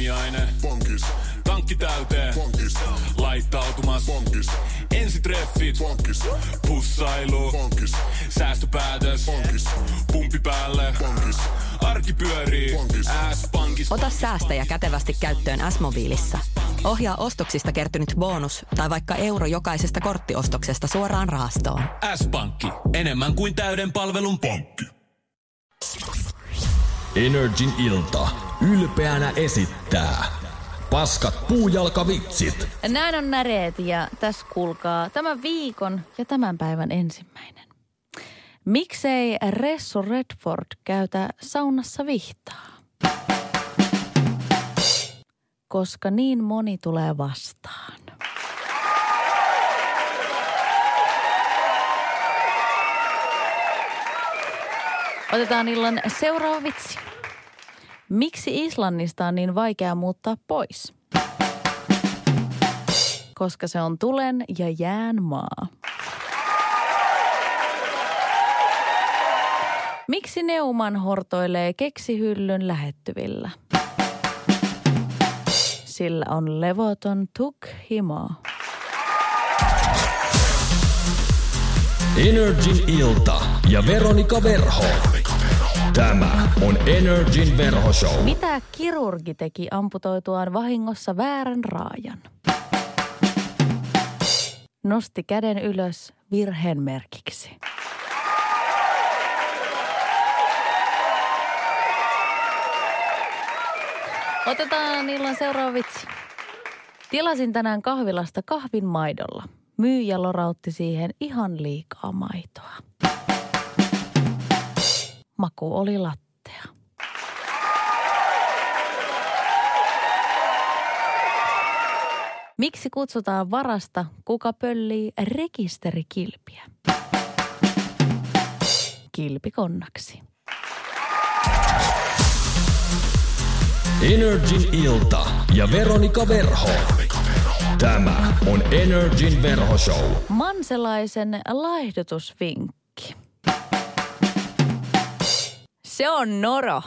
Aamiaine. Bonkis. Tankki täyteen. Bonkis. Laittautumas. Bonkis. Ensitreffit. Bonkis. Pussailu. Bonkis. Säästöpäätös. Bonkis. Pumpi päälle. Bonkis. Arki pyörii. S-pankis. Ota säästäjä kätevästi käyttöön S-mobiilissa. Ohjaa ostoksista kertynyt bonus tai vaikka euro jokaisesta korttiostoksesta suoraan rahastoon. S-pankki. Enemmän kuin täyden palvelun pankki. Energin ilta. Ylpeänä esittää. Paskat puujalkavitsit. Näin on näreet ja tässä kuulkaa tämän viikon ja tämän päivän ensimmäinen. Miksei Ressu Redford käytä saunassa vihtaa? Koska niin moni tulee vastaan. Otetaan illan seuraava vitsi. Miksi Islannista on niin vaikea muuttaa pois? Koska se on tulen ja jään maa. Miksi Neuman hortoilee keksihyllyn lähettyvillä? Sillä on levoton tukhimo. Energin ilta ja Veronika Verho. Tämä on Energin verhoshow. Mitä kirurgi teki amputoituaan vahingossa väärän raajan? Nosti käden ylös virheen merkiksi. Otetaan illan seuraava vitsi. Tilasin tänään kahvilasta kahvin maidolla. Myyjä lorautti siihen ihan liikaa maitoa. Maku oli lattea. Miksi kutsutaan varasta, kuka pöllii rekisterikilpiä? Kilpikonnaksi. Energin ilta ja Veronika Verho. Tämä on Energin verhoshow. Manselaisen laihdutusvinkki. Se on noro.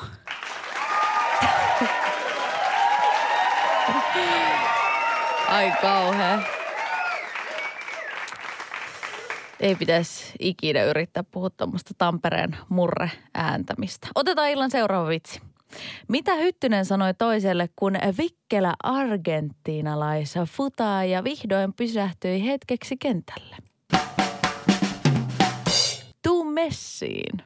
Ai kauhea. Ei pitäisi ikinä yrittää puhua tuommoista Tampereen murre ääntämistä. Otetaan illan seuraava vitsi. Mitä Hyttynen sanoi toiselle, kun vikkelä argentiinalaisa futaa ja vihdoin pysähtyi hetkeksi kentälle? Tuu messiin.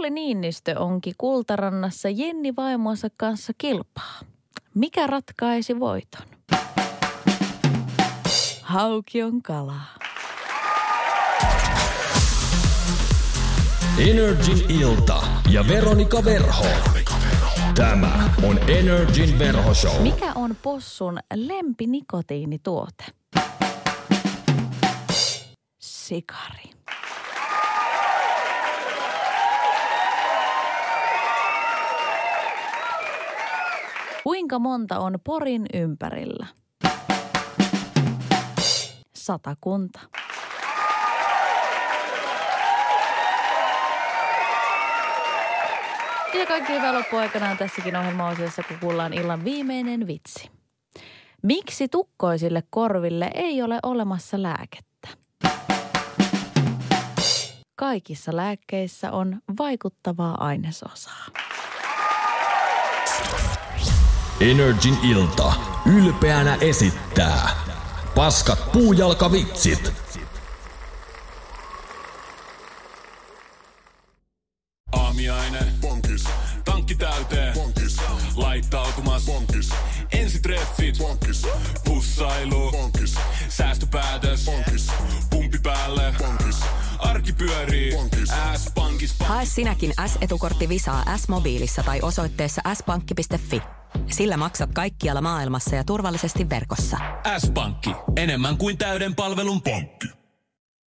Sauli Niinistö onkin Kultarannassa Jenni vaimonsa kanssa kilpaa. Mikä ratkaisi voiton? Hauki on kala. Energin ilta ja Veronika Verho. Tämä on Energin verhoshow. Mikä on possun lempinikotiinituote? Sikari. Kuinka monta on Porin ympärillä? Satakunta. Ja kaikki hyvää loppuaikanaan tässäkin ohjelmaosiossa, kun kuullaan illan viimeinen vitsi. Miksi tukkoisille korville ei ole olemassa lääkettä? Kaikissa lääkkeissä on vaikuttavaa ainesosaa. Energin ilta. Ylpeänä esittää. Paskat puujalkavitsit. Aamiaine. Bonkis. Tankki täyteen. Bonkis. Laittautumas. Bonkis. Ensitreffit. Bonkis. Pussailu. Bonkis. Säästöpäätös. Bonkis. Pumpi päälle. Bonkis. Arki pyörii. Bonkis. S-pankis. Hae sinäkin S-etukortti Visaa S-mobiilissa tai osoitteessa s-pankki.fi. Sillä maksat kaikkialla maailmassa ja turvallisesti verkossa. S-pankki. Enemmän kuin täyden palvelun pankki.